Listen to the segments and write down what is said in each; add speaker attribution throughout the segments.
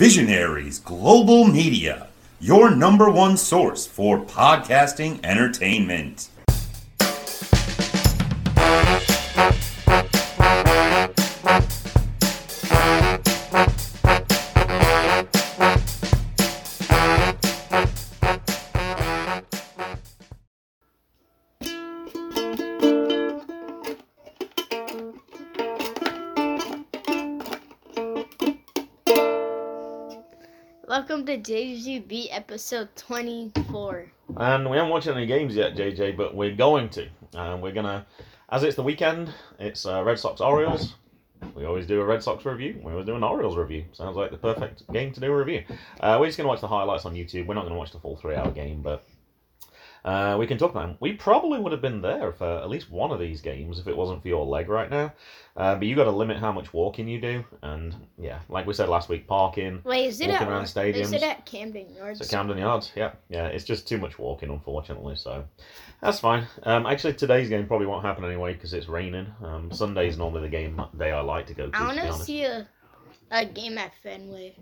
Speaker 1: Visionaries Global Media, your number one source for podcasting entertainment.
Speaker 2: JGB episode 24.
Speaker 3: And we haven't watched any games yet, JJ, but we're going to. And we're gonna, as it's the weekend, it's uh, Red Sox Orioles. We always do a Red Sox review. We always do an Orioles review. Sounds like the perfect game to do a review. Uh, we're just gonna watch the highlights on YouTube. We're not gonna watch the full three-hour game, but uh, we can talk about them. We probably would have been there for at least one of these games if it wasn't for your leg right now. Uh, but you got to limit how much walking you do, and yeah, like we said last week, parking.
Speaker 2: Wait, is it
Speaker 3: Walking
Speaker 2: at
Speaker 3: around
Speaker 2: Is
Speaker 3: stadiums.
Speaker 2: it at Camden Yards?
Speaker 3: So Camden Yards, yeah, yeah, it's just too much walking, unfortunately. So that's fine. Um, actually, today's game probably won't happen anyway because it's raining. Um, Sunday's normally the game day I like to go to.
Speaker 2: I want to see a, a game at Fenway.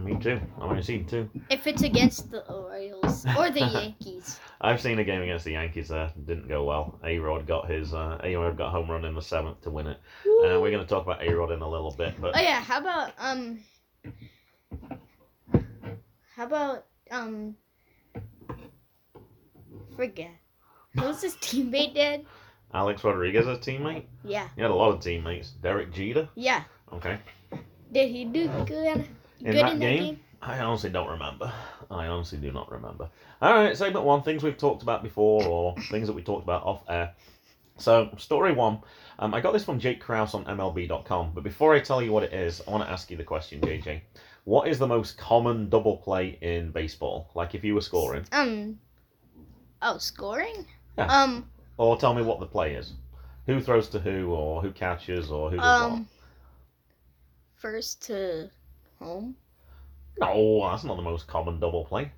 Speaker 3: Me too. I want to see too.
Speaker 2: If it's against the Orioles or the Yankees.
Speaker 3: I've seen a game against the Yankees there. Didn't go well. A Rod got his. Uh, A Rod got home run in the seventh to win it. Uh, we're going to talk about A Rod in a little bit, but
Speaker 2: Oh yeah, how about um how about um forget. Who's his teammate dad?
Speaker 3: Alex Rodriguez, a teammate.
Speaker 2: Yeah.
Speaker 3: He had a lot of teammates. Derek Jeter.
Speaker 2: Yeah.
Speaker 3: Okay.
Speaker 2: Did he do good
Speaker 3: In that
Speaker 2: in
Speaker 3: game?
Speaker 2: that game?
Speaker 3: I honestly don't remember. I honestly do not remember. All right, segment one: things we've talked about before, or things that we talked about off air. So, story one. Um, I got this from Jake Krause on MLB.com. But before I tell you what it is, I want to ask you the question, JJ. What is the most common double play in baseball? Like if you were scoring,
Speaker 2: Um Oh, scoring?
Speaker 3: Yeah.
Speaker 2: Um
Speaker 3: or tell me what the play is. Who throws to who, or who catches, or who does
Speaker 2: um first to home.
Speaker 3: No, that's not the most common double play.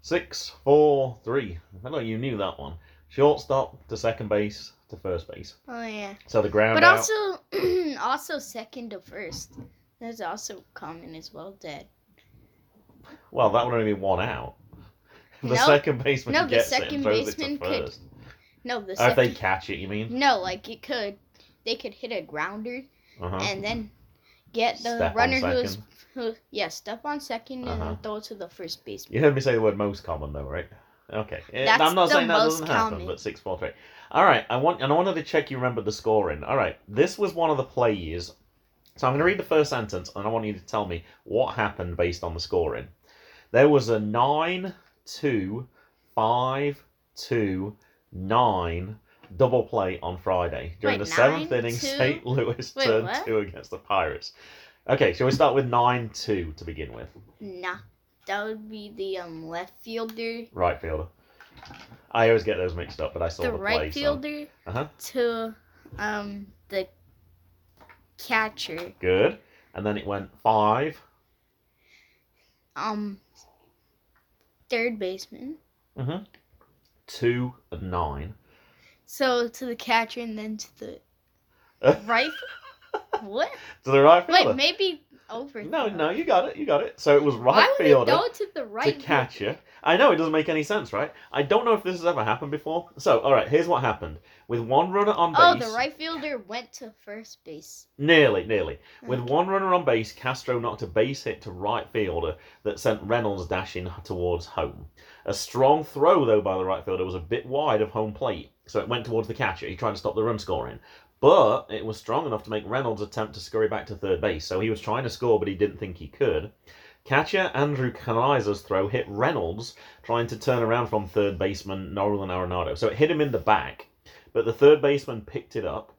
Speaker 3: Six, four, three. I know you knew that one. Shortstop to second base to first base.
Speaker 2: Oh yeah.
Speaker 3: So the ground
Speaker 2: But
Speaker 3: out.
Speaker 2: also also second to first. That's also common as well, Dad.
Speaker 3: Well, that would only be one out. The
Speaker 2: No.
Speaker 3: second baseman could
Speaker 2: No, the
Speaker 3: gets it
Speaker 2: second
Speaker 3: and throws
Speaker 2: baseman
Speaker 3: it to
Speaker 2: could-. No, the
Speaker 3: Or if they catch it, you mean?
Speaker 2: No, like it could they could hit a grounder
Speaker 3: Uh-huh.
Speaker 2: and then get the
Speaker 3: Step
Speaker 2: runner who's
Speaker 3: second.
Speaker 2: yeah, step on 2nd and
Speaker 3: Uh-huh.
Speaker 2: then throw to the first baseman.
Speaker 3: You heard me say the word most common though, right? Okay. Eh,
Speaker 2: That's
Speaker 3: I'm not saying that doesn't happen,
Speaker 2: common.
Speaker 3: but six, four, three. All right. I want and I wanted to check you remembered the scoring. All right. This was one of the plays. So I'm going to read the first sentence, and I want you to tell me what happened based on the scoring. There was a nine, two, five, two, nine double play on Friday during
Speaker 2: Wait,
Speaker 3: the seventh
Speaker 2: nine,
Speaker 3: inning.
Speaker 2: two?
Speaker 3: St. Louis
Speaker 2: Wait,
Speaker 3: turned
Speaker 2: what?
Speaker 3: two against the Pirates. Okay, shall we start with nine, two to begin with?
Speaker 2: Nah. That would be the um left fielder,
Speaker 3: Right fielder. I always get those mixed up, but I saw
Speaker 2: the
Speaker 3: the,
Speaker 2: right
Speaker 3: play. so-
Speaker 2: fielder
Speaker 3: Uh-huh.
Speaker 2: to um the catcher.
Speaker 3: Good. And then it went five.
Speaker 2: Um third baseman.
Speaker 3: Mm-hmm. Two and nine.
Speaker 2: So to the catcher and then to the right. what?
Speaker 3: to the right fielder.
Speaker 2: Wait, maybe over.
Speaker 3: no, no, you got it. You got it. So it was
Speaker 2: Why
Speaker 3: right
Speaker 2: would it
Speaker 3: fielder
Speaker 2: go to the right?
Speaker 3: to catcher. I know it doesn't make any sense, right? I don't know if this has ever happened before. So, all right, here's what happened. With one runner on
Speaker 2: oh,
Speaker 3: base.
Speaker 2: Oh, the right fielder went to first base.
Speaker 3: nearly, nearly. With one runner on base, Castro knocked a base hit to right fielder that sent Reynolds dashing towards home. A strong throw, though, by the right fielder was a bit wide of home plate, so it went towards the catcher. He tried to stop the run scoring. But it was strong enough to make Reynolds attempt to scurry back to third base, so he was trying to score, but he didn't think he could. Catcher Andrew Knizner's throw hit Reynolds, trying to turn around from third baseman Nolan Arenado. So it hit him in the back, but the third baseman picked it up,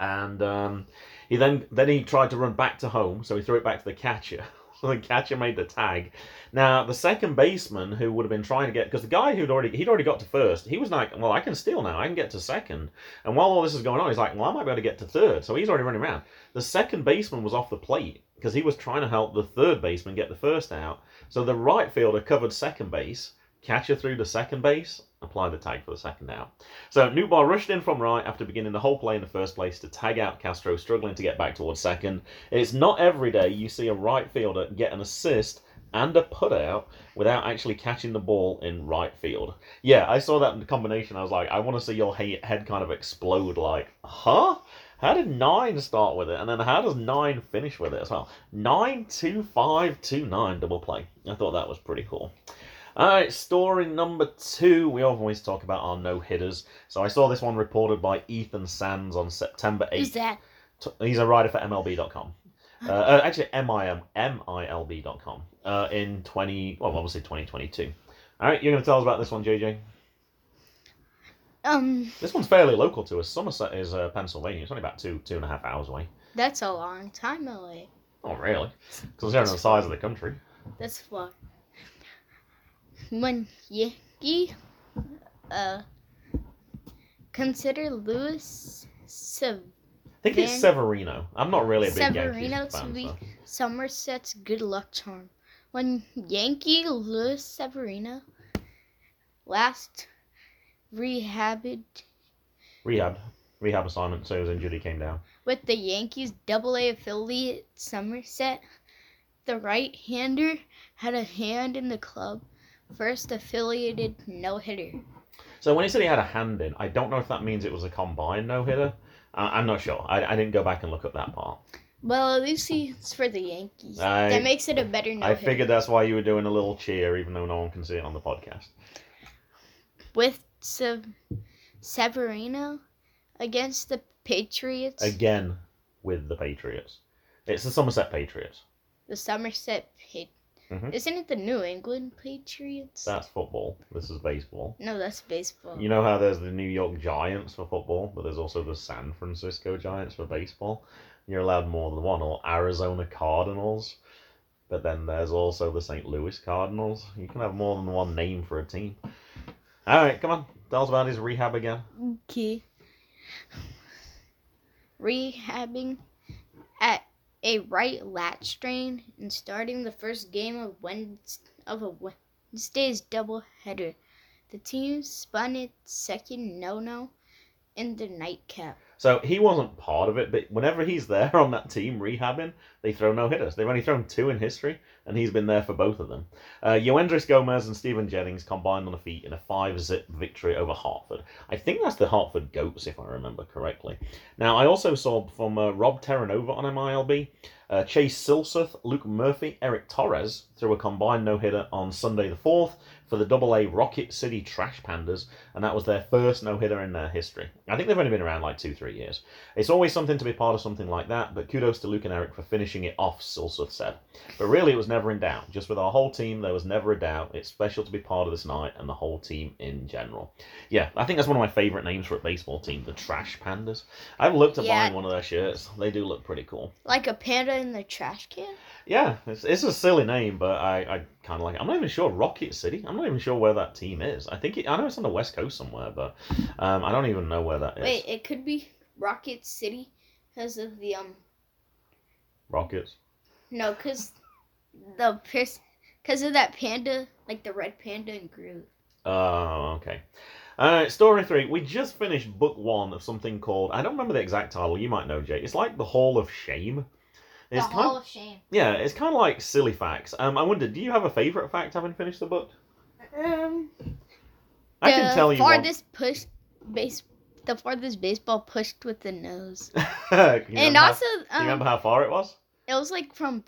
Speaker 3: and um, he then then he tried to run back to home, so he threw it back to the catcher. Catcher made the tag. Now the second baseman, who would have been trying to get, because the guy who'd already he'd already got to first, he was like, well, I can steal now, I can get to second. And while all this is going on, he's like, well, I might be able to get to third. So he's already running around. The second baseman was off the plate because he was trying to help the third baseman get the first out. So the right fielder covered second base, catcher threw to second base, apply the tag for the second out. So Nootbaar rushed in from right after beginning the whole play in the first place to tag out Castro, struggling to get back towards second. It's not every day you see a right fielder get an assist and a putout without actually catching the ball in right field. Yeah, I saw that combination. I was like, I want to see your head kind of explode. Like, huh? How did nine start with it, and then how does nine finish with it as well? Nine two five two nine double play. I thought that was pretty cool. All right, story number two. We always talk about our no hitters. So I saw this one reported by Ethan Sands on September
Speaker 2: Who's
Speaker 3: 8th.
Speaker 2: that?
Speaker 3: He's a writer for MLB.com. Uh, uh, actually, MIM, MILB.com uh, in 20, well, obviously 2022. All right, you're going to tell us about this one, JJ?
Speaker 2: Um,
Speaker 3: This one's fairly local to us. Somerset is uh, Pennsylvania. It's only about two, two and a half hours away.
Speaker 2: that's a long time away.
Speaker 3: Oh, really? Because considering the size of the country.
Speaker 2: That's far. When Yankee, uh, consider Lewis Sev-
Speaker 3: I think it's Severino. I'm not really a big
Speaker 2: Severino
Speaker 3: Yankees
Speaker 2: to be-
Speaker 3: So.
Speaker 2: Somerset's good luck charm. When Yankee Luis Severino last rehabbed
Speaker 3: Rehab. Rehab assignment, so injured, he came down.
Speaker 2: with the Yankees double A affiliate Somerset, the right hander had a hand in the club first affiliated no hitter.
Speaker 3: So when he said he had a hand in, I don't know if that means it was a combined no hitter. I'm not sure. I, I didn't go back and look up that part.
Speaker 2: Well, at least it's for the Yankees.
Speaker 3: I-
Speaker 2: that makes it a better no
Speaker 3: I figured that's why you were doing a little cheer, even though no one can see it on the podcast.
Speaker 2: With Se- Severino against the Patriots.
Speaker 3: Again, with the Patriots. It's the Somerset Patriots.
Speaker 2: The Somerset Pat-
Speaker 3: Mhm.
Speaker 2: Isn't it the New England Patriots?
Speaker 3: That's football. This is baseball.
Speaker 2: no, that's baseball.
Speaker 3: You know how there's the New York Giants for football, but there's also the San Francisco Giants for baseball. You're allowed more than one, or Arizona Cardinals. But then there's also the St. Louis Cardinals. You can have more than one name for a team. All right, come on. Tell us about his rehab again.
Speaker 2: Okay. Rehabbing a right lat strain and starting the first game of of a Wednesday's doubleheader. The team spun its second no-no in the nightcap.
Speaker 3: So he wasn't part of it, but whenever he's there on that team rehabbing, they throw no hitters. They've only thrown two in history, and he's been there for both of them. Uh, Yoendrys Gomez and Stephen Jennings combined on the feet in a five zip victory over Hartford. I think that's the Hartford Goats, if I remember correctly. Now, I also saw from uh, Rob Terranova on MILB, uh, Chase Silseth, Luke Murphy, Eric Torres threw a combined no hitter on Sunday the 4th for the Double A Rocket City Trash Pandas, and that was their first no hitter in their history. I think they've only been around like two, three years. It's always something to be part of something like that, but kudos to Luke and Eric for finishing it off, Silseth said. But really, it was never in doubt. Just with our whole team, there was never a doubt. It's special to be part of this night and the whole team in general. Yeah, I think that's one of my favourite names for a baseball team, the Trash Pandas. I've looked at
Speaker 2: Yeah.
Speaker 3: buying one of their shirts. They do look pretty cool.
Speaker 2: Like a panda in the trash can?
Speaker 3: Yeah, it's, it's a silly name, but I, I kind of like it. I'm not even sure Rocket City. I'm not even sure where that team is. I think it, I know it's on the west coast somewhere, but um, I don't even know where that is.
Speaker 2: Wait, it could be Rocket City because of the um
Speaker 3: Rockets.
Speaker 2: no, cause the because of that panda, like the red panda and Groot.
Speaker 3: Oh, okay. Uh, story three. We just finished book one of something called I don't remember the exact title. You might know, Jay. It's like the Hall of Shame. It's
Speaker 2: the
Speaker 3: kind
Speaker 2: Hall of Shame.
Speaker 3: yeah, it's kind of like silly facts. Um, I wonder, do you have a favorite fact having finished the book?
Speaker 2: Um,
Speaker 3: I can tell you. one.
Speaker 2: farthest push base, the farthest baseball pushed with the nose, and
Speaker 3: remember how-
Speaker 2: also
Speaker 3: you
Speaker 2: um,
Speaker 3: remember how far it was?
Speaker 2: it was like from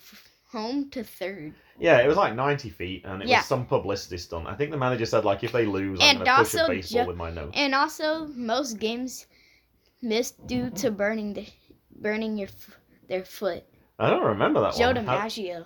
Speaker 2: home to third.
Speaker 3: Yeah, it was like 90 feet, and it
Speaker 2: Yeah.
Speaker 3: was some publicity stunt. I think the manager said, like, if they lose, I'm going to push a
Speaker 2: also
Speaker 3: baseball
Speaker 2: ju-
Speaker 3: with my nose.
Speaker 2: And also, most games missed due to burning the burning your their foot.
Speaker 3: I don't remember that
Speaker 2: Joe
Speaker 3: one. How-
Speaker 2: DiMaggio.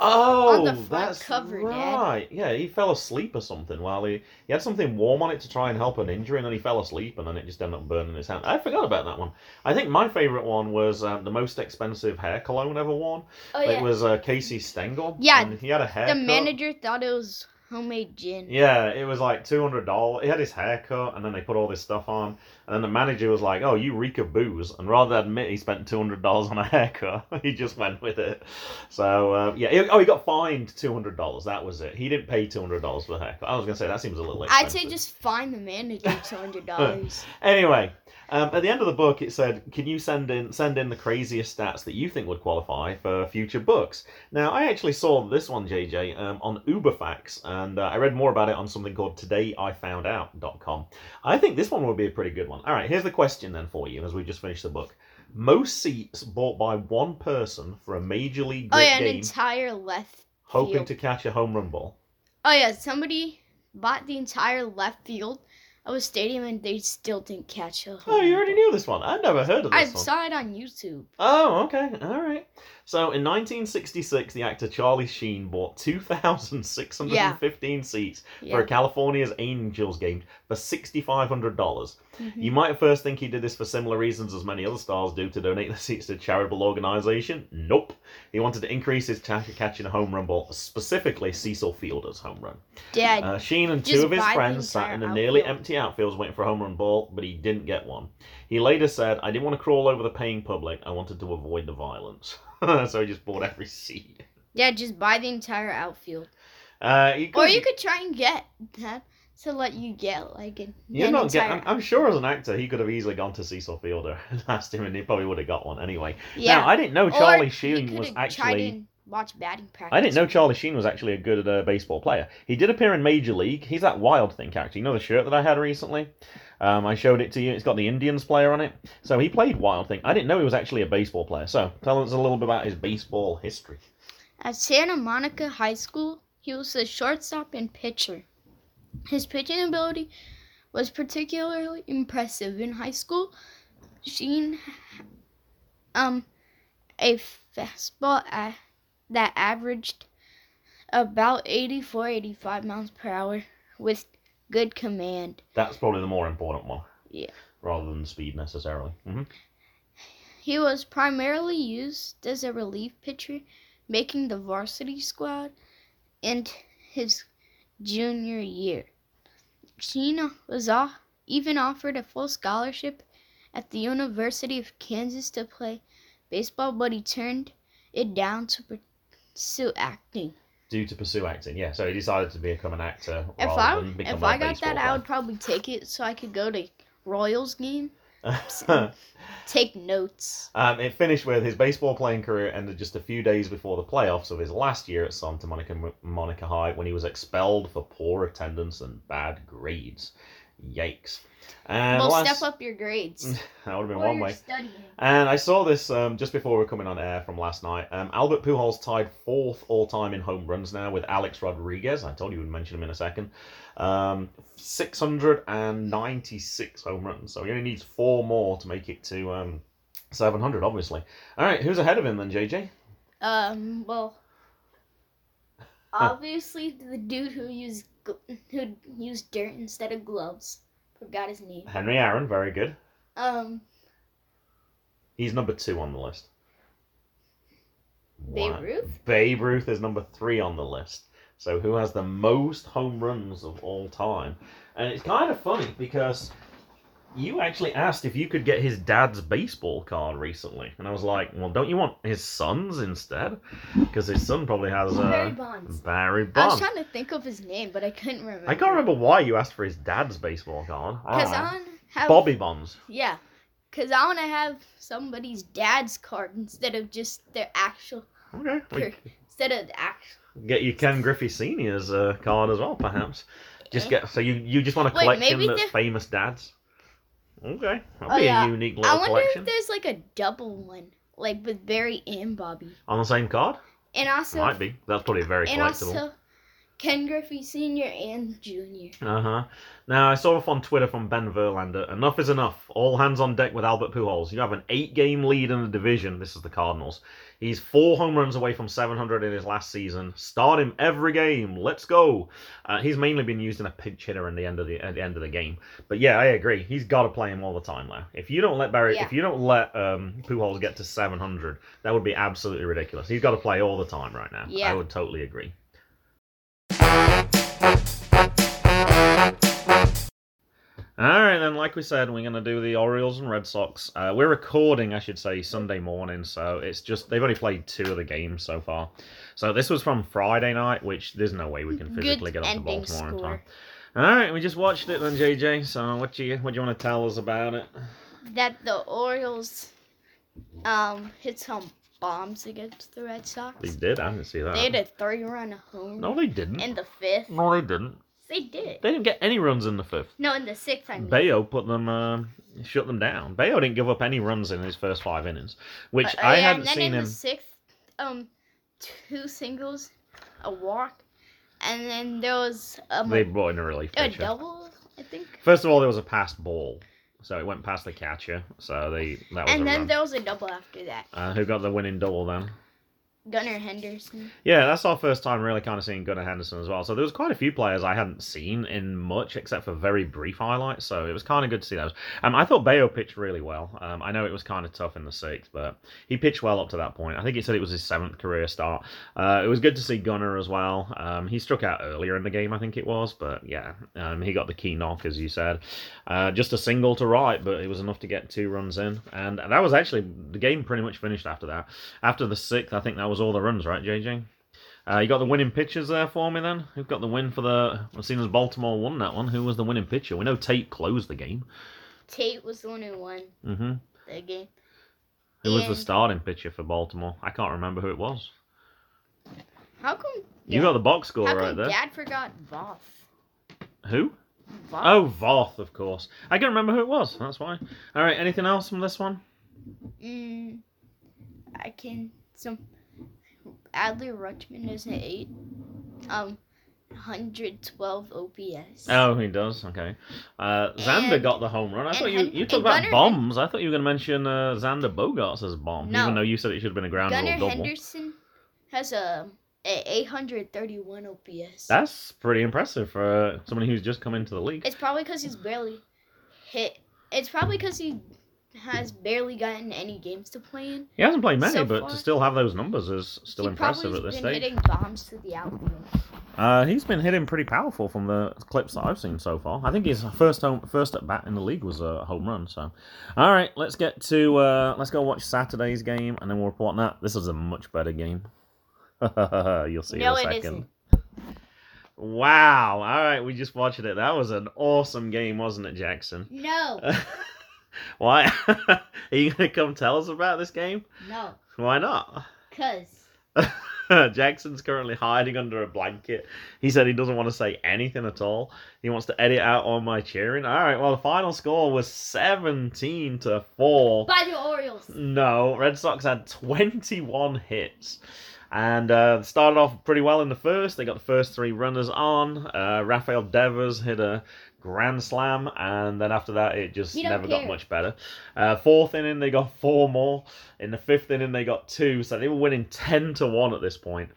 Speaker 3: Oh,
Speaker 2: on the front
Speaker 3: that's
Speaker 2: cover, Dad.
Speaker 3: right. Yeah, he fell asleep or something while he he had something warm on it to try and help an injury, and then he fell asleep, and then it just ended up burning his hand. I forgot about that one. I think my favorite one was um, the most expensive hair cologne ever worn.
Speaker 2: Oh yeah.
Speaker 3: It was uh, Casey Stengel.
Speaker 2: Yeah,
Speaker 3: and he had a
Speaker 2: hair.
Speaker 3: The
Speaker 2: manager thought it was homemade gin.
Speaker 3: Yeah, it was like two hundred dollars. He had his hair cut, and then they put all this stuff on, and then the manager was like, "Oh, you reek of booze," and rather than admit he spent two hundred dollars on a haircut, he just went with it. So uh, yeah, he- oh, he got fined two hundred dollars. That was it. He didn't pay two hundred dollars for the haircut. I was gonna say that seems a little expensive.
Speaker 2: I'd say just fine the manager two hundred dollars.
Speaker 3: Anyway, um, at the end of the book, it said, "Can you send in send in the craziest stats that you think would qualify for future books?" Now, I actually saw this one, JJ, um, on UberFacts, and uh, I read more about it on something called TodayIFoundOut.com. I think this one would be a pretty good one. All right, here's the question then for you, as we just finished the book. Most seats bought by one person for a major league
Speaker 2: oh yeah, an
Speaker 3: game,
Speaker 2: entire left.
Speaker 3: hoping
Speaker 2: field.
Speaker 3: to catch a home run ball.
Speaker 2: Oh yeah, somebody bought the entire left field of a stadium and they still didn't catch a.
Speaker 3: Oh, you already knew this one. I'd never heard of
Speaker 2: I
Speaker 3: this one.
Speaker 2: I saw it on YouTube.
Speaker 3: Oh, okay. All right. So in 1966, the actor Charlie Sheen bought 2,615 seats for a California's Angels game for $6,500.
Speaker 2: Mhm.
Speaker 3: You might at first think he did this for similar reasons as many other stars do to donate the seats to a charitable organization. Nope. He wanted to increase his chance of catching a home run ball, specifically Cecil Fielder's home run.
Speaker 2: Dad,
Speaker 3: Uh, Sheen and two of his friends sat in a nearly
Speaker 2: outfield.
Speaker 3: empty outfields waiting for a home run ball, but he didn't get one. He later said, I didn't want to crawl over the paying public. I wanted to avoid the violence. so he just bought every seat.
Speaker 2: Yeah, just buy the entire outfield,
Speaker 3: Uh, he
Speaker 2: or you could try and get that to let you get like an,
Speaker 3: You're not get,
Speaker 2: entire.
Speaker 3: I'm, I'm sure as an actor, he could have easily gone to Cecil Fielder and asked him, and he probably would have got one anyway.
Speaker 2: yeah,
Speaker 3: Now, I didn't know Charlie
Speaker 2: he
Speaker 3: Sheen
Speaker 2: could
Speaker 3: was actually.
Speaker 2: watch batting practice.
Speaker 3: I didn't know Charlie Sheen was actually a good uh, baseball player. He did appear in Major League. He's that Wild Thing character. You know the shirt that I had recently? Um, I showed it to you. It's got the Indians player on it. So he played Wild Thing. I didn't know he was actually a baseball player. So tell us a little bit about his baseball history.
Speaker 2: At Santa Monica High School, he was a shortstop and pitcher. His pitching ability was particularly impressive in high school. Sheen, um, a fastball that averaged about 84, 85 miles per hour with good command.
Speaker 3: That's probably the more important one.
Speaker 2: Yeah.
Speaker 3: Rather than speed necessarily. hmm
Speaker 2: He was primarily used as a relief pitcher, making the varsity squad in his junior year. Sheen was o- even offered a full scholarship at the University of Kansas to play baseball, but he turned it down to pursue acting.
Speaker 3: Due to pursue acting, yeah. So he decided to become an actor
Speaker 2: If I if I got that, I would probably take it so I could go to Royals game, take notes.
Speaker 3: Um, it finished with his baseball playing career ended just a few days before the playoffs of his last year at Santa Monica Monica High when he was expelled for poor attendance and bad grades. Yikes! And
Speaker 2: well,
Speaker 3: last,
Speaker 2: step up your grades.
Speaker 3: that would have been one way.
Speaker 2: studying.
Speaker 3: And I saw this um, just before we were coming on air from last night. Um, Albert Pujols tied fourth all time in home runs now with Alex Rodriguez. I told you we'd mention him in a second. Um, 696 home runs. So he only needs four more to make it to um, 700, obviously. All right, who's ahead of him then, JJ?
Speaker 2: Um, well, obviously the dude who used who used dirt instead of gloves. Forgot his name.
Speaker 3: Henry Aaron, very good.
Speaker 2: Um,
Speaker 3: He's number two on the list.
Speaker 2: Babe
Speaker 3: Wow.
Speaker 2: Ruth.
Speaker 3: Babe Ruth is number three on the list. So who has the most home runs of all time? And it's kind of funny because you actually asked if you could get his dad's baseball card recently, and I was like, "Well, don't you want his son's instead? Because his son probably has
Speaker 2: Barry
Speaker 3: uh,
Speaker 2: Bonds.
Speaker 3: Barry
Speaker 2: I was trying to think of his name, but I couldn't remember.
Speaker 3: I can't remember why you asked for his dad's baseball card. I
Speaker 2: Because
Speaker 3: don't.
Speaker 2: I want to have
Speaker 3: Bobby Bonds.
Speaker 2: Yeah, because I want to have somebody's dad's card instead of just their actual
Speaker 3: Okay. we
Speaker 2: instead of the actual.
Speaker 3: Get you Ken Griffey Senior's uh, card as well, perhaps. Just get so you you just want collection
Speaker 2: maybe
Speaker 3: that's famous dads. Okay, that'll
Speaker 2: Oh,
Speaker 3: be
Speaker 2: yeah.
Speaker 3: a unique
Speaker 2: I wonder
Speaker 3: collection
Speaker 2: if there's like a double one, like with Barry and Bobby,
Speaker 3: on the same card.
Speaker 2: and also
Speaker 3: Might be. That's probably very
Speaker 2: and
Speaker 3: collectible.
Speaker 2: also Ken Griffey Senior and Junior.
Speaker 3: Uh huh. Now I saw off on Twitter from Ben Verlander. Enough is enough. All hands on deck with Albert Pujols. You have an eight-game lead in the division. This is the Cardinals. He's four home runs away from 700 in his last season. Start him every game. Let's go. Uh, he's mainly been used in a pinch hitter in the end of the at the end of the game. But yeah, I agree. He's got to play him all the time now. If you don't let Barry,
Speaker 2: Yeah.
Speaker 3: if you don't let um, Pujols get to 700, that would be absolutely ridiculous. He's got to play all the time right now.
Speaker 2: Yeah.
Speaker 3: I would totally agree. All right, then, like we said, we're going to do the Orioles and Red Sox. Uh, we're recording, I should say, Sunday morning, so it's just they've only played two of the games so far. So this was from Friday night, which there's no way we can physically
Speaker 2: Good
Speaker 3: get up to
Speaker 2: ending
Speaker 3: Baltimore in time. All right, we just watched it then, JJ. So what do you what do you want to tell us about it?
Speaker 2: That the Orioles um hit some bombs against the Red Sox.
Speaker 3: They did. I didn't see that.
Speaker 2: They had a three-run home
Speaker 3: No, they didn't.
Speaker 2: in the fifth.
Speaker 3: No, they didn't.
Speaker 2: They did.
Speaker 3: They didn't get any runs in the fifth.
Speaker 2: No, in the sixth. I mean.
Speaker 3: Bello put them, uh, shut them down. Bello didn't give up any runs in his first five innings, which
Speaker 2: Uh,
Speaker 3: I
Speaker 2: yeah,
Speaker 3: hadn't
Speaker 2: and then
Speaker 3: seen
Speaker 2: in
Speaker 3: him.
Speaker 2: the sixth, um, two singles, a walk, and then there was um,
Speaker 3: They
Speaker 2: a,
Speaker 3: brought in a relief
Speaker 2: a double, I think.
Speaker 3: First of all, there was a passed ball, so it went past the catcher. So they that was
Speaker 2: And then
Speaker 3: run.
Speaker 2: there was a double after that.
Speaker 3: Uh, who got the winning double then?
Speaker 2: Gunnar Henderson.
Speaker 3: Yeah, that's our first time really kind of seeing Gunnar Henderson as well. So there was quite a few players I hadn't seen in much, except for very brief highlights. So it was kind of good to see those. Um, I thought Bello pitched really well. Um, I know it was kind of tough in the sixth, but he pitched well up to that point. I think he said it was his seventh career start. Uh, it was good to see Gunnar as well. Um, he struck out earlier in the game, I think it was, but yeah, um, he got the key knock as you said. Uh, just a single to right, but it was enough to get two runs in, and that was actually the game pretty much finished after that. After the sixth, I think that was all the runs, right, JJ? Uh, you got the winning pitchers there for me then? Who got the win for the. I've seen as Baltimore won that one, who was the winning pitcher? We know Tate closed the game.
Speaker 2: Tate was the one who won
Speaker 3: hmm
Speaker 2: the game.
Speaker 3: Who was the starting pitcher for Baltimore? I can't remember who it was.
Speaker 2: How come?
Speaker 3: You got the box score
Speaker 2: How
Speaker 3: right there.
Speaker 2: Dad forgot Voth?
Speaker 3: Who?
Speaker 2: Voth.
Speaker 3: Oh, Voth, of course. I can remember who it was. That's why. All right. Anything else from this one?
Speaker 2: Mm, I can. Some Adley Rutschman is an eight. Um, 112 OPS.
Speaker 3: Oh, he does. Okay. Uh, Xander
Speaker 2: And-
Speaker 3: about the home run. I thought you you talked about
Speaker 2: Gunnar
Speaker 3: bombs. I thought you were going to mention uh, Xander Bogaerts as bomb,
Speaker 2: No.
Speaker 3: even though you said it should have been a ground rule
Speaker 2: Gunnar
Speaker 3: double.
Speaker 2: Henderson has a, a 831 OPS.
Speaker 3: That's pretty impressive for uh, somebody who's just come into the league.
Speaker 2: It's probably because he's barely hit. It's probably because he has barely gotten any games to play in.
Speaker 3: He hasn't played many,
Speaker 2: so
Speaker 3: but
Speaker 2: far-
Speaker 3: to still have those numbers is still
Speaker 2: he
Speaker 3: impressive at this
Speaker 2: been
Speaker 3: stage.
Speaker 2: hitting bombs to the outfield.
Speaker 3: Uh, he's been hitting pretty powerful from the clips that I've seen so far. I think his first home, first at bat in the league was a home run. So, all right, let's get to uh, let's go watch Saturday's game, and then we'll report on that. This is a much better game. You'll see
Speaker 2: No,
Speaker 3: in a
Speaker 2: it
Speaker 3: second.
Speaker 2: isn't.
Speaker 3: Wow! All right, we just watched it. That was an awesome game, wasn't it, Jackson?
Speaker 2: No,
Speaker 3: Why? Are you gonna come tell us about this game?
Speaker 2: no,
Speaker 3: Why not?
Speaker 2: cause
Speaker 3: Jackson's currently hiding under a blanket. He said he doesn't want to say anything at all. He wants to edit out all my cheering. All right, well, the final score was 17 to 4.
Speaker 2: by the Orioles.
Speaker 3: No, Red Sox had 21 hits. And uh, started off pretty well in the first. They got the first three runners on. Uh, Rafael Devers hit a grand slam, and then after that, it just never got much better. Uh, fourth inning, they got four more. In the fifth inning, they got two. So they were winning 10 to 1 at this point.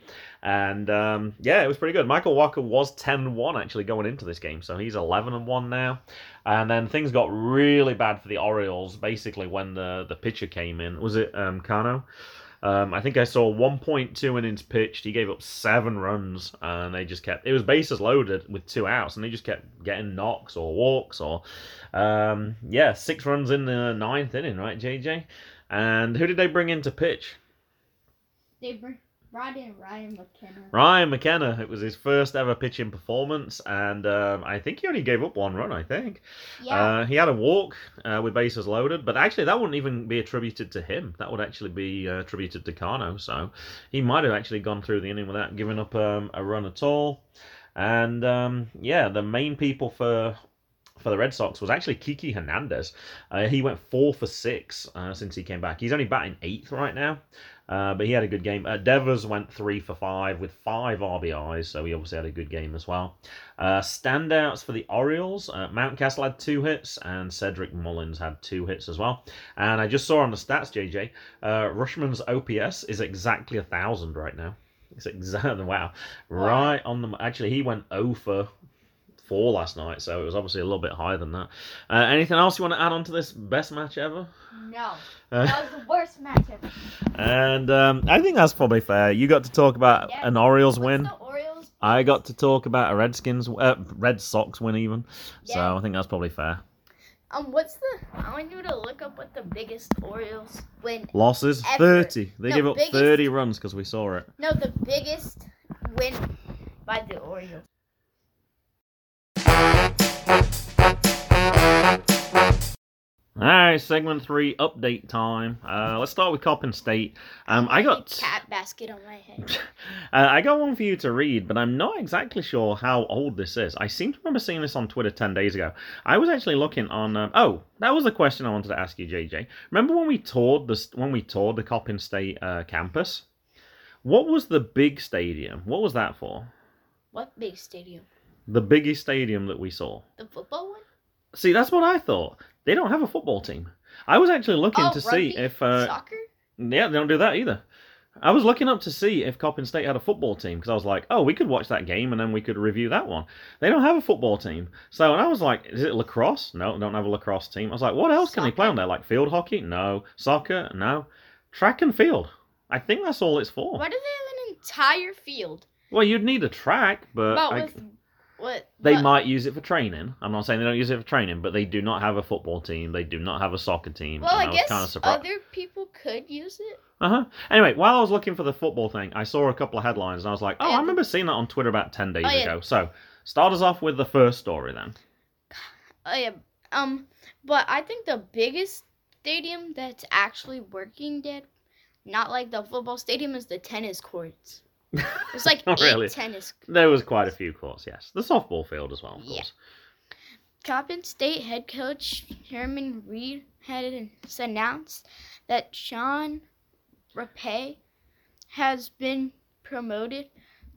Speaker 3: And um, yeah, it was pretty good. Michael Wacha was 10 1 actually going into this game. So he's 11 and 1 now. And then things got really bad for the Orioles basically when the, the pitcher came in. Was it um, Cano? Um, I think I saw 1.2 innings pitched. He gave up seven runs, and they just kept. It was bases loaded with two outs, and they just kept getting knocks or walks or, um, yeah, six runs in the ninth inning, right, JJ? And who did they bring in to pitch?
Speaker 2: They br- brought in Ryan McKenna.
Speaker 3: Ryan McKenna. It was his first ever pitching performance, and um, I think he only gave up one run. I think.
Speaker 2: Yeah,
Speaker 3: Uh, he had a walk uh, with bases loaded, but actually that wouldn't even be attributed to him. That would actually be uh, attributed to Cano. So he might have actually gone through the inning without giving up um, a run at all. And um, yeah, the main people for for the Red Sox was actually Kiki Hernandez. Uh, he went four for six uh, since he came back. He's only batting eighth right now, uh, but he had a good game. Uh, Devers went three for five with five RBIs, so he obviously had a good game as well. Uh, standouts for the Orioles, uh, Mountcastle had two hits, and Cedric Mullins had two hits as well. And I just saw on the stats, JJ, uh, Rutschman's OPS is exactly a thousand right now. It's exactly wow, right on the. Actually, he went 0 for four last night, so it was obviously a little bit higher than that. Uh, anything else you want to add on to this best match ever?
Speaker 2: no,
Speaker 3: Uh,
Speaker 2: that was the worst match ever.
Speaker 3: and um, I think that's probably fair. You got to talk about
Speaker 2: Yeah.
Speaker 3: an Orioles
Speaker 2: What's
Speaker 3: win.
Speaker 2: Orioles
Speaker 3: I got to talk about a Redskins, uh, Red Sox win even. So I think that's probably fair.
Speaker 2: Um, what's the? I want you to look up what the biggest Orioles win.
Speaker 3: Losses
Speaker 2: Ever.
Speaker 3: 30. They
Speaker 2: No,
Speaker 3: give up
Speaker 2: biggest-
Speaker 3: 30 runs because we saw it.
Speaker 2: No, the biggest win by the Orioles.
Speaker 3: All right, segment three, update time. Uh, let's start with Coppin State. Um, I got
Speaker 2: cat basket on my head.
Speaker 3: uh, I got one for you to read, but I'm not exactly sure how old this is. I seem to remember seeing this on Twitter ten days ago. I was actually looking on. Um, oh, that was the question I wanted to ask you, JJ. Remember when we toured the when we toured the Coppin State uh, campus? What was the big stadium? What was that for?
Speaker 2: What big stadium?
Speaker 3: The biggest stadium that we saw.
Speaker 2: The football one?
Speaker 3: See, that's what I thought. They don't have a football team. I was actually looking
Speaker 2: oh,
Speaker 3: to see if uh,
Speaker 2: soccer.
Speaker 3: Yeah, they don't do that either. I was looking up to see if Coppin State had a football team because I was like, oh, we could watch that game and then we could review that one. They don't have a football team. So, and I was like, is it lacrosse? No, don't have a lacrosse team. I was like, what else can they play on there? Like field hockey? No. Soccer? No. Track and field. I think that's all it's for.
Speaker 2: Why do they have an entire field?
Speaker 3: Well, you'd need a track, but
Speaker 2: But
Speaker 3: I-
Speaker 2: with what?
Speaker 3: they
Speaker 2: but-
Speaker 3: might use it for training. I'm not saying they don't use it for training, but they do not have a football team. They do not have a soccer team.
Speaker 2: Well, I
Speaker 3: was
Speaker 2: guess
Speaker 3: kind of surprised.
Speaker 2: other people could use it.
Speaker 3: Uh huh. Anyway, while I was looking for the football thing, I saw a couple of headlines and I was like, oh,
Speaker 2: Yeah,
Speaker 3: I remember seeing that on Twitter about 10 days
Speaker 2: Oh, yeah.
Speaker 3: ago. So, start us off with the first story then.
Speaker 2: Oh yeah. Um, but I think the biggest stadium that's actually working dead, not like the football stadium, is the tennis courts. There's like eight
Speaker 3: really?
Speaker 2: tennis.
Speaker 3: There was quite a few courts, yes. The softball field as well, of
Speaker 2: Yeah.
Speaker 3: course.
Speaker 2: Coppin State head coach Sherman Reed has announced that Sean Rapay has been promoted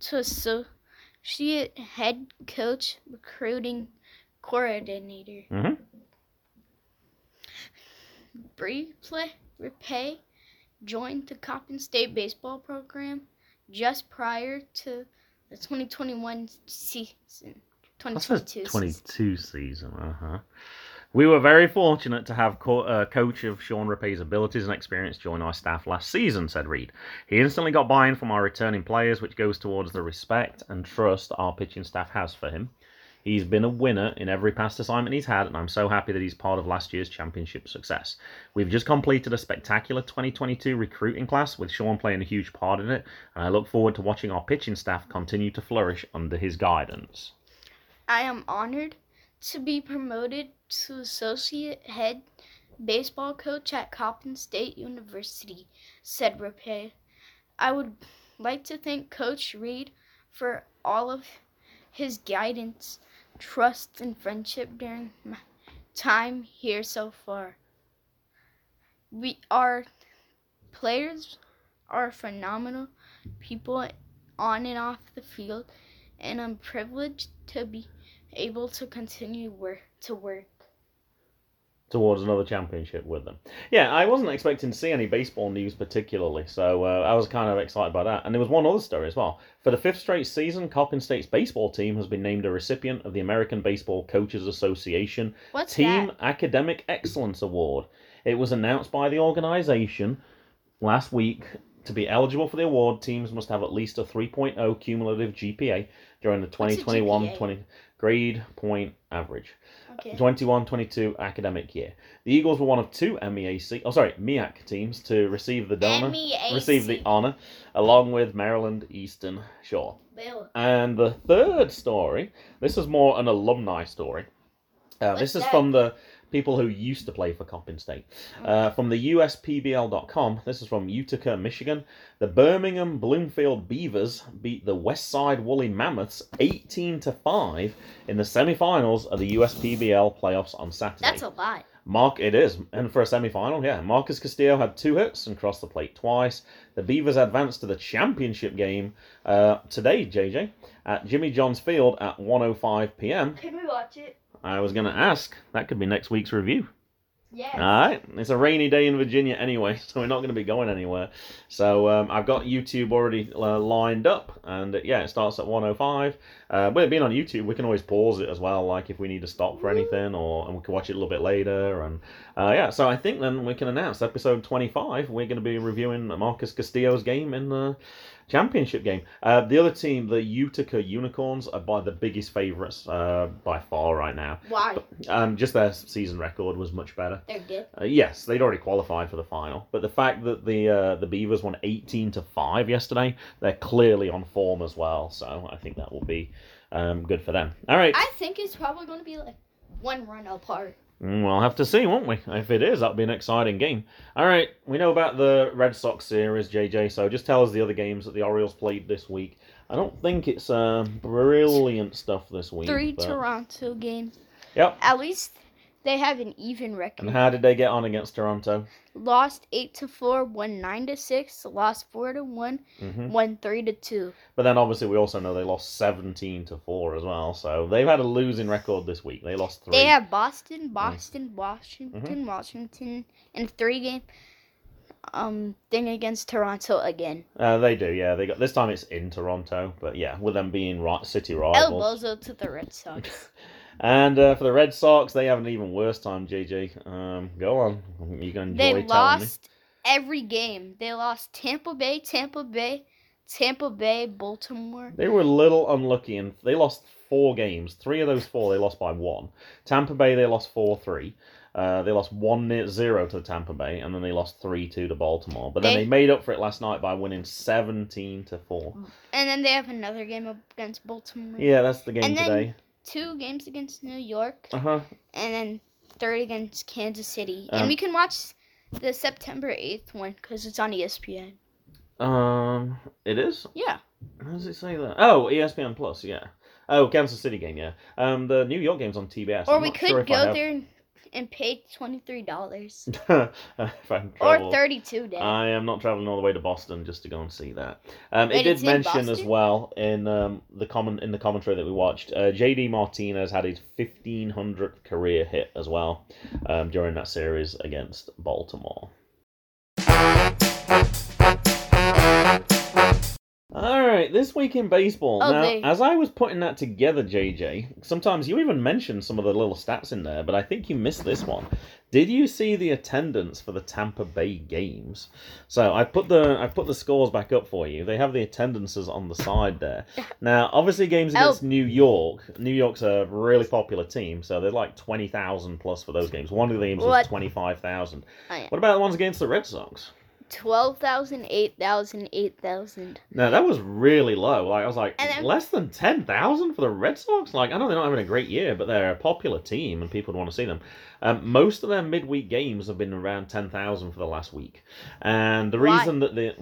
Speaker 2: to associate head coach recruiting coordinator.
Speaker 3: Mm-hmm.
Speaker 2: Briefly, Rapay joined the Coppin State baseball program just prior to the 2021 season.
Speaker 3: That's the
Speaker 2: 2022 season.
Speaker 3: 22 season. Uh huh. We were very fortunate to have co- uh, coach of Sean Rapay's abilities and experience join our staff last season, said Reed. He instantly got buy in from our returning players, which goes towards the respect and trust our pitching staff has for him. He's been a winner in every past assignment he's had, and I'm so happy that he's part of last year's championship success. We've just completed a spectacular 2022 recruiting class, with Sean playing a huge part in it, and I look forward to watching our pitching staff continue to flourish under his guidance.
Speaker 2: I am honored to be promoted to associate head baseball coach at Coppin State University, said Rapay. I would like to thank Coach Reed for all of his guidance, trust, and friendship during my time here so far. We our players are phenomenal people on and off the field, and I'm privileged to be able to continue work to work.
Speaker 3: Towards another championship with them. Yeah, I wasn't expecting to see any baseball news particularly, so uh, I was kind of excited by that. And there was one other story as well. For the fifth straight season, Coppin State's baseball team has been named a recipient of the American Baseball Coaches Association
Speaker 2: What's
Speaker 3: Team
Speaker 2: that?
Speaker 3: Academic Excellence Award. It was announced by the organization last week. To be eligible for the award, teams must have at least a 3.0 cumulative GPA during the
Speaker 2: What's a
Speaker 3: 2021
Speaker 2: GPA?
Speaker 3: 20 grade point average.
Speaker 2: Okay.
Speaker 3: 21-22 academic year. The Eagles were one of two MEAC, oh sorry, MEAC teams to receive the donor,
Speaker 2: MEAC.
Speaker 3: receive the honor, along with Maryland Eastern Shore.
Speaker 2: Bill.
Speaker 3: And the third story, this is more an alumni story. Uh, this is
Speaker 2: that?
Speaker 3: from the people who used to play for Coppin State. Uh, from the USPBL.com, this is from Utica, Michigan. The Birmingham Bloomfield Beavers beat the Westside Woolly Mammoths 18 to 5 in the semifinals of the USPBL playoffs on Saturday.
Speaker 2: That's a lot.
Speaker 3: Mark, it is, and for a semi-final, yeah. Marcus Castillo had two hits and crossed the plate twice. The Beavers advanced to the championship game uh, today, JJ, at Jimmy John's Field at 1:05 p.m.
Speaker 2: Can we watch it?
Speaker 3: I was going to ask. That could be next week's review.
Speaker 2: Yes.
Speaker 3: All right, it's a rainy day in Virginia anyway, so we're not going to be going anywhere. So um, I've got YouTube already uh, lined up, and uh, yeah, it starts at 1:05. Uh, with it being on YouTube, we can always pause it as well, like if we need to stop for anything, or and we can watch it a little bit later. And uh, yeah, so I think then we can announce episode 25. We're going to be reviewing Marcus Castillo's game in uh, championship game. Uh, the other team, the Utica Unicorns, are by the biggest favourites uh, by far right now.
Speaker 2: Why?
Speaker 3: Um, just their season record was much better.
Speaker 2: They're good.
Speaker 3: Uh, yes, they'd already qualified for the final, but the fact that the uh, the Beavers won eighteen to five yesterday, they're clearly on form as well. So I think that will be um, good for them. All right,
Speaker 2: I think it's probably going to be like one run apart.
Speaker 3: We'll have to see, won't we? If it is, that'll be an exciting game. All right, we know about the Red Sox series, JJ. So just tell us the other games that the Orioles played this week. I don't think it's uh, brilliant stuff this week.
Speaker 2: Three
Speaker 3: but-
Speaker 2: Toronto games.
Speaker 3: Yep.
Speaker 2: At least they have an even record.
Speaker 3: And how did they get on against Toronto?
Speaker 2: Lost eight to four, won nine to six, lost four to one,
Speaker 3: hmm
Speaker 2: won three to two.
Speaker 3: But then obviously we also know they lost 17 to 4 as well. So they've had a losing record this week. They lost 3.
Speaker 2: They have Boston, Boston, Washington,
Speaker 3: Mm-hmm.
Speaker 2: Washington, and three game um thing against Toronto again.
Speaker 3: Uh, they do, yeah. They got this time it's in Toronto, but yeah, with them being ri- city
Speaker 2: El
Speaker 3: rivals.
Speaker 2: Bozo to the Red Sox.
Speaker 3: And uh, for the Red Sox, they have an even worse time, JJ. Um, go on. You can enjoy
Speaker 2: They lost every game. They lost Tampa Bay, Tampa Bay, Tampa Bay, Baltimore.
Speaker 3: They were a little unlucky and they lost four games. Three of those four they lost by one. Tampa Bay they lost four three. Uh, they lost one zero to Tampa Bay, and then they lost three two to Baltimore. But then
Speaker 2: They-
Speaker 3: they made up for it last night by winning seventeen to four.
Speaker 2: And then they have another game against Baltimore.
Speaker 3: Yeah, that's the game
Speaker 2: And
Speaker 3: today.
Speaker 2: Two games against New York.
Speaker 3: Uh huh.
Speaker 2: and then third against Kansas City.
Speaker 3: Um,
Speaker 2: and we can watch the September 8th one because it's on ESPN.
Speaker 3: Um, it is.
Speaker 2: Yeah.
Speaker 3: How does it say that? Oh, ESPN Plus. Yeah. Oh, Kansas City game. Yeah. Um, the New York game's on TBS.
Speaker 2: Or
Speaker 3: I'm
Speaker 2: we could
Speaker 3: sure
Speaker 2: go
Speaker 3: have-
Speaker 2: there and, and $23.
Speaker 3: if I can
Speaker 2: or 32 days.
Speaker 3: I am not traveling all the way to Boston just to go and see that. Um, it did mention as well in um, the comment in the commentary that we watched. Uh, JD Martinez had his fifteen hundredth career hit as well um, during that series against Baltimore. This week in baseball.
Speaker 2: Oh,
Speaker 3: now,
Speaker 2: they-
Speaker 3: as I was putting that together, JJ, sometimes you even mentioned some of the little stats in there, but I think you missed this one. Did you see the attendance for the Tampa Bay games? So I put the I put the scores back up for you. They have the attendances on the side there. Now, obviously, games
Speaker 2: Oh.
Speaker 3: against New York. New York's a really popular team, so they're like twenty thousand plus for those games. One of the games was
Speaker 2: What?
Speaker 3: twenty five thousand.
Speaker 2: Oh, yeah.
Speaker 3: What about the ones against the Red Sox?
Speaker 2: 12,000, 8,000, 8,000.
Speaker 3: No, that was really low. Like I was like
Speaker 2: then-
Speaker 3: less than ten thousand for the Red Sox. Like I know they're not having a great year, but they're a popular team and people want to see them. Um, most of their midweek games have been around ten thousand for the last week, and the
Speaker 2: Why?
Speaker 3: reason that the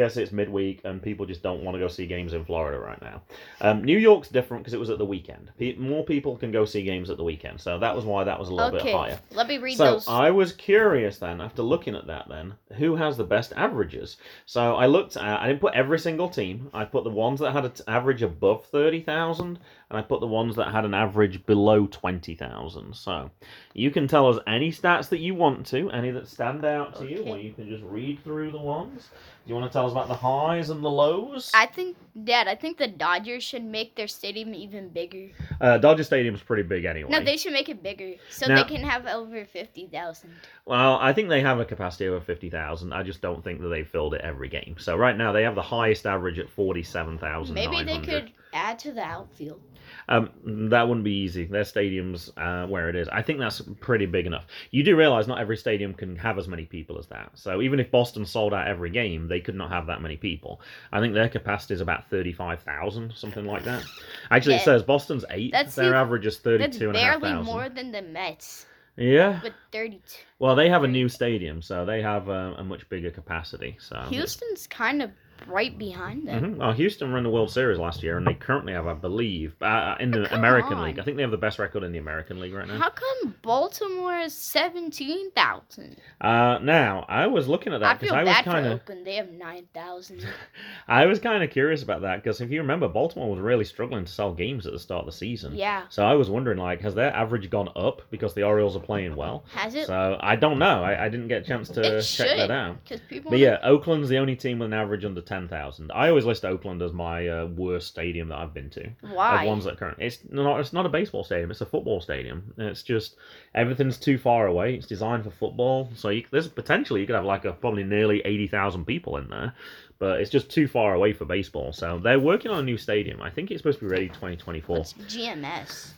Speaker 3: guess it's midweek and people just don't want to go see games in Florida right now. Um, New York's different because it was at the weekend. Pe- more people can go see games at the weekend, so that was why that was a little bit higher.
Speaker 2: let me read
Speaker 3: So
Speaker 2: those.
Speaker 3: I was curious then, after looking at that, then who has the best averages? So I looked at, I didn't put every single team. I put the ones that had an average above thirty thousand, and I put the ones that had an average below twenty thousand. So you can tell us any stats that you want to, any that stand out to you, or you can just read through the ones. Do you want to tell us about the highs and the lows?
Speaker 2: I think, Dad, I think the Dodgers should make their stadium even bigger.
Speaker 3: Uh, Dodger Stadium's pretty big anyway.
Speaker 2: No, they should make it bigger so
Speaker 3: Now-
Speaker 2: they can have over 50,000.
Speaker 3: Well, I think they have a capacity over 50,000. I just don't think that they've filled it every game. So right now they have the highest average at 47,900.
Speaker 2: Maybe they could add to the outfield.
Speaker 3: Um, that wouldn't be easy. Their stadium's uh, where it is. I think that's pretty big enough. You do realize not every stadium can have as many people as that. So even if Boston sold out every game, they could not have that many people. I think their capacity is about 35,000, something like that. Actually, it says Boston's eight.
Speaker 2: That's
Speaker 3: their
Speaker 2: even-
Speaker 3: average is thirty-two and a half thousand.
Speaker 2: That's
Speaker 3: 32 and a half
Speaker 2: barely more than the Mets
Speaker 3: Yeah.
Speaker 2: with 32.
Speaker 3: Well, they have a new stadium, so they have uh, a much bigger capacity. So
Speaker 2: Houston's kind of right behind them.
Speaker 3: Mhm. Well, Houston won the World Series last year, and they currently have, I believe, uh, in the
Speaker 2: Come
Speaker 3: American
Speaker 2: on.
Speaker 3: League. I think they have the best record in the American League right now.
Speaker 2: How come Baltimore is 17,000?
Speaker 3: Uh, now, I was looking at that because
Speaker 2: feel
Speaker 3: I was kind of.
Speaker 2: They have 9,000.
Speaker 3: I was kind of curious about that because if you remember, Baltimore was really struggling to sell games at the start of the season.
Speaker 2: Yeah.
Speaker 3: So I was wondering, like, has their average gone up because the Orioles are playing well?
Speaker 2: Has it?
Speaker 3: So I don't know. I, I didn't get a chance to
Speaker 2: It
Speaker 3: check
Speaker 2: should.
Speaker 3: that out.
Speaker 2: Because people.
Speaker 3: But yeah, Oakland's the only team with an average under ten thousand. I always list Oakland as my uh, worst stadium that I've been to.
Speaker 2: Why?
Speaker 3: Of ones that current. It's not. It's not a baseball stadium. It's a football stadium. It's just everything's too far away. It's designed for football, so you, there's potentially you could have like a probably nearly eighty thousand people in there. but it's just too far away for baseball. So they're working on a new stadium. I think it's supposed to be ready 2024.
Speaker 2: GMS?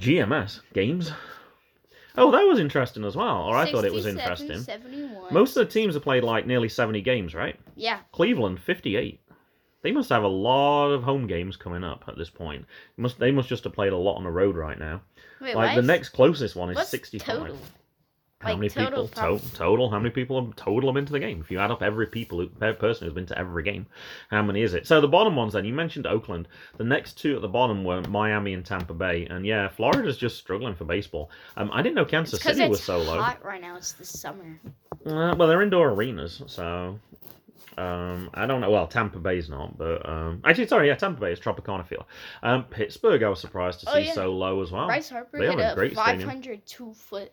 Speaker 3: GMS games. Oh, that was interesting as well. Or I thought it was
Speaker 2: 67,
Speaker 3: interesting.
Speaker 2: 71.
Speaker 3: Most of the teams have played like nearly 70 games, right?
Speaker 2: Yeah.
Speaker 3: Cleveland 58. They must have a lot of home games coming up at this point. Must they must just have played a lot on the road right now.
Speaker 2: Wait,
Speaker 3: like the next closest one is
Speaker 2: what's
Speaker 3: 65.
Speaker 2: total?
Speaker 3: How
Speaker 2: Like,
Speaker 3: many
Speaker 2: total
Speaker 3: people to- total? How many people have total have been to the game? If you add up every people, per person who's been to every game, how many is it? So the bottom ones then you mentioned Oakland. The next two at the bottom were Miami and Tampa Bay, and yeah, Florida's just struggling for baseball. Um, I didn't know Kansas City was so low.
Speaker 2: hot right now. It's the summer.
Speaker 3: Uh, well, they're indoor arenas, so um, I don't know. Well, Tampa Bay's not, but um, actually, sorry, yeah, Tampa Bay is Tropicana Field. Um, Pittsburgh, I was surprised to
Speaker 2: Oh,
Speaker 3: see
Speaker 2: yeah.
Speaker 3: so low as well.
Speaker 2: Bryce Harper
Speaker 3: they have
Speaker 2: hit
Speaker 3: a
Speaker 2: a
Speaker 3: great stadium.
Speaker 2: 502 foot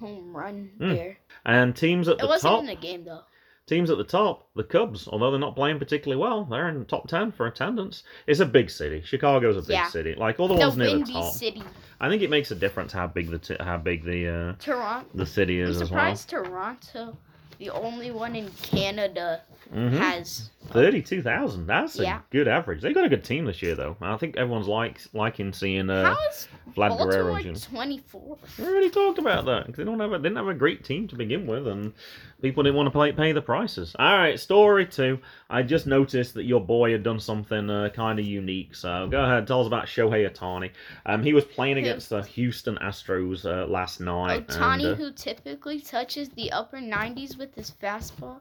Speaker 2: home run
Speaker 3: Hmm.
Speaker 2: there.
Speaker 3: And teams at
Speaker 2: It
Speaker 3: the top.
Speaker 2: It wasn't in a game though.
Speaker 3: teams at the top, the Cubs, although they're not playing particularly well, they're in the top ten for attendance. It's a big city. Chicago's a big
Speaker 2: Yeah.
Speaker 3: city. Like all the
Speaker 2: The
Speaker 3: ones near the top.
Speaker 2: City,
Speaker 3: I think it makes a difference how big the t- how big the uh,
Speaker 2: Toronto.
Speaker 3: the city
Speaker 2: I'm
Speaker 3: is as well.
Speaker 2: surprised Toronto, the only one in Canada,
Speaker 3: Mhm.
Speaker 2: has.
Speaker 3: Thirty-two thousand. That's a
Speaker 2: Yeah.
Speaker 3: good average. They got a good team this year, though. I think everyone's like liking seeing uh,
Speaker 2: How is
Speaker 3: Vlad Guerrero.
Speaker 2: Baltimore. 24?
Speaker 3: We already talked about that because they don't have a, didn't have a great team to begin with, and people didn't want to pay, pay the prices. All right, story two. I just noticed that your boy had done something uh, kind of unique. So go ahead, tell us about Shohei Ohtani. Um, he was playing
Speaker 2: Who?
Speaker 3: against the Houston Astros uh, last night.
Speaker 2: Ohtani,
Speaker 3: and, uh,
Speaker 2: who typically touches the upper 90s with his fastball,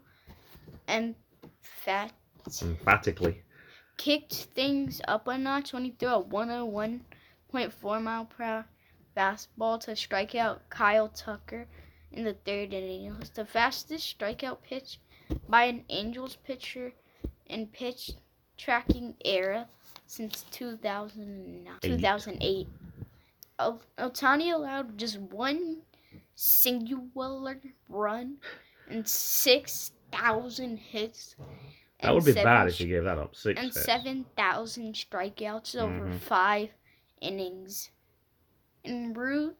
Speaker 2: and fat
Speaker 3: emphatically.
Speaker 2: kicked things up a notch when he threw a 101.4 mile per hour fastball to strike out Kyle Tucker in the third inning. It was the fastest strikeout pitch by an Angels pitcher in pitch tracking era since 2009,
Speaker 3: Eight.
Speaker 2: 2008. Ohtani allowed just one singular run and 6,000 hits.
Speaker 3: That would be
Speaker 2: seven
Speaker 3: bad if you gave that up. Six.
Speaker 2: and 7,000 strikeouts over
Speaker 3: Mhm.
Speaker 2: five innings. En route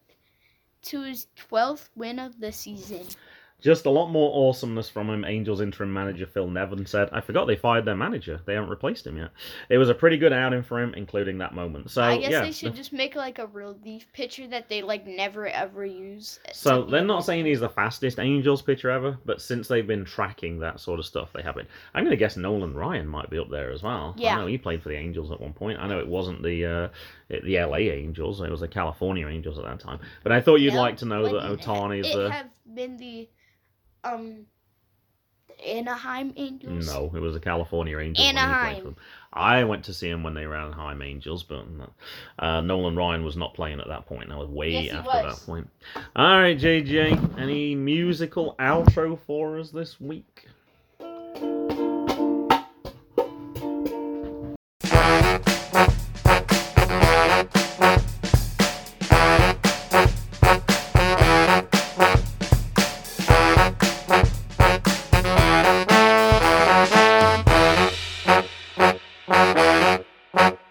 Speaker 2: to his 12th win of the season.
Speaker 3: Just a lot more awesomeness from him. Angels interim manager Phil Nevin said, "I forgot they fired their manager. They haven't replaced him yet. It was a pretty good outing for him, including that moment. So
Speaker 2: I guess
Speaker 3: yeah,
Speaker 2: they should just make like a relief pitcher that they like never ever use.
Speaker 3: So they're not saying he's the fastest Angels pitcher ever, but since they've been tracking that sort of stuff, they have been. I'm going to guess Nolan Ryan might be up there as well.
Speaker 2: Yeah.
Speaker 3: I know he played for the Angels at one point. I know it wasn't the uh, the LA Angels; it was the California Angels at that time. But I thought you'd like to know that Ohtani's
Speaker 2: it
Speaker 3: the.
Speaker 2: Been the um Anaheim Angels?
Speaker 3: No, it was the California Angels.
Speaker 2: Anaheim.
Speaker 3: I went to see him when they were Anaheim Angels, but uh, Nolan Ryan was not playing at that point. That was way
Speaker 2: Yes,
Speaker 3: after
Speaker 2: was.
Speaker 3: that point. All right, JJ, any musical outro for us this week?